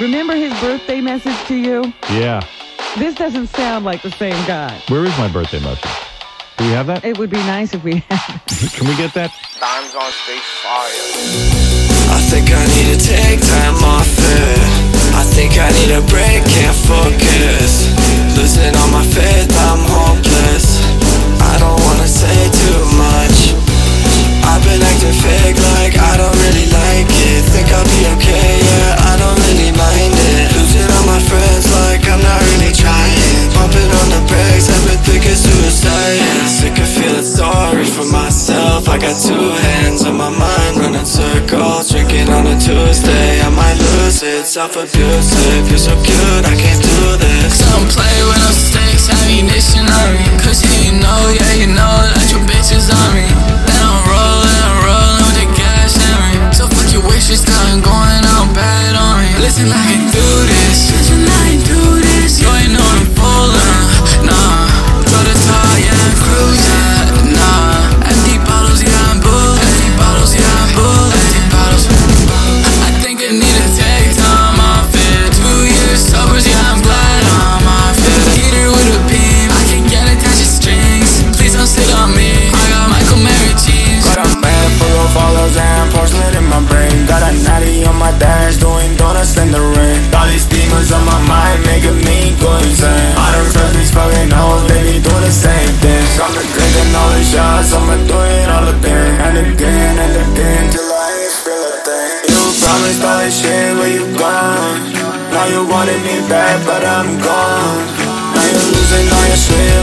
Remember his birthday message to you? Yeah. This doesn't sound like the same guy. Where is my birthday message? Do we have that? It would be nice if we had it. Can we get that? Time's on stage fire. I think I need to take time sorry for myself. I got two hands on my mind, running circles. Drinking on a Tuesday, I might lose it. Self abusive, you're so cute, I can't do this. Don't play with no stakes, ammunition on me. Cause yeah, you know, yeah, you know that your bitch is on me. And I'm rolling, I'm rolling with the gas in me. So fuck your wishes, and porcelain in my brain. Got a natty on my dash, doing donuts in the rain. All these demons on my mind, making me go insane. I don't trust these fucking hoes, be doing the same things. I'm drinking all the shots, I'ma do it all again, and again, and again, till I ain't feel a thing. You promised all this shit, where you gone? Now you wanted me back, but I'm gone. Now you're losing all your shit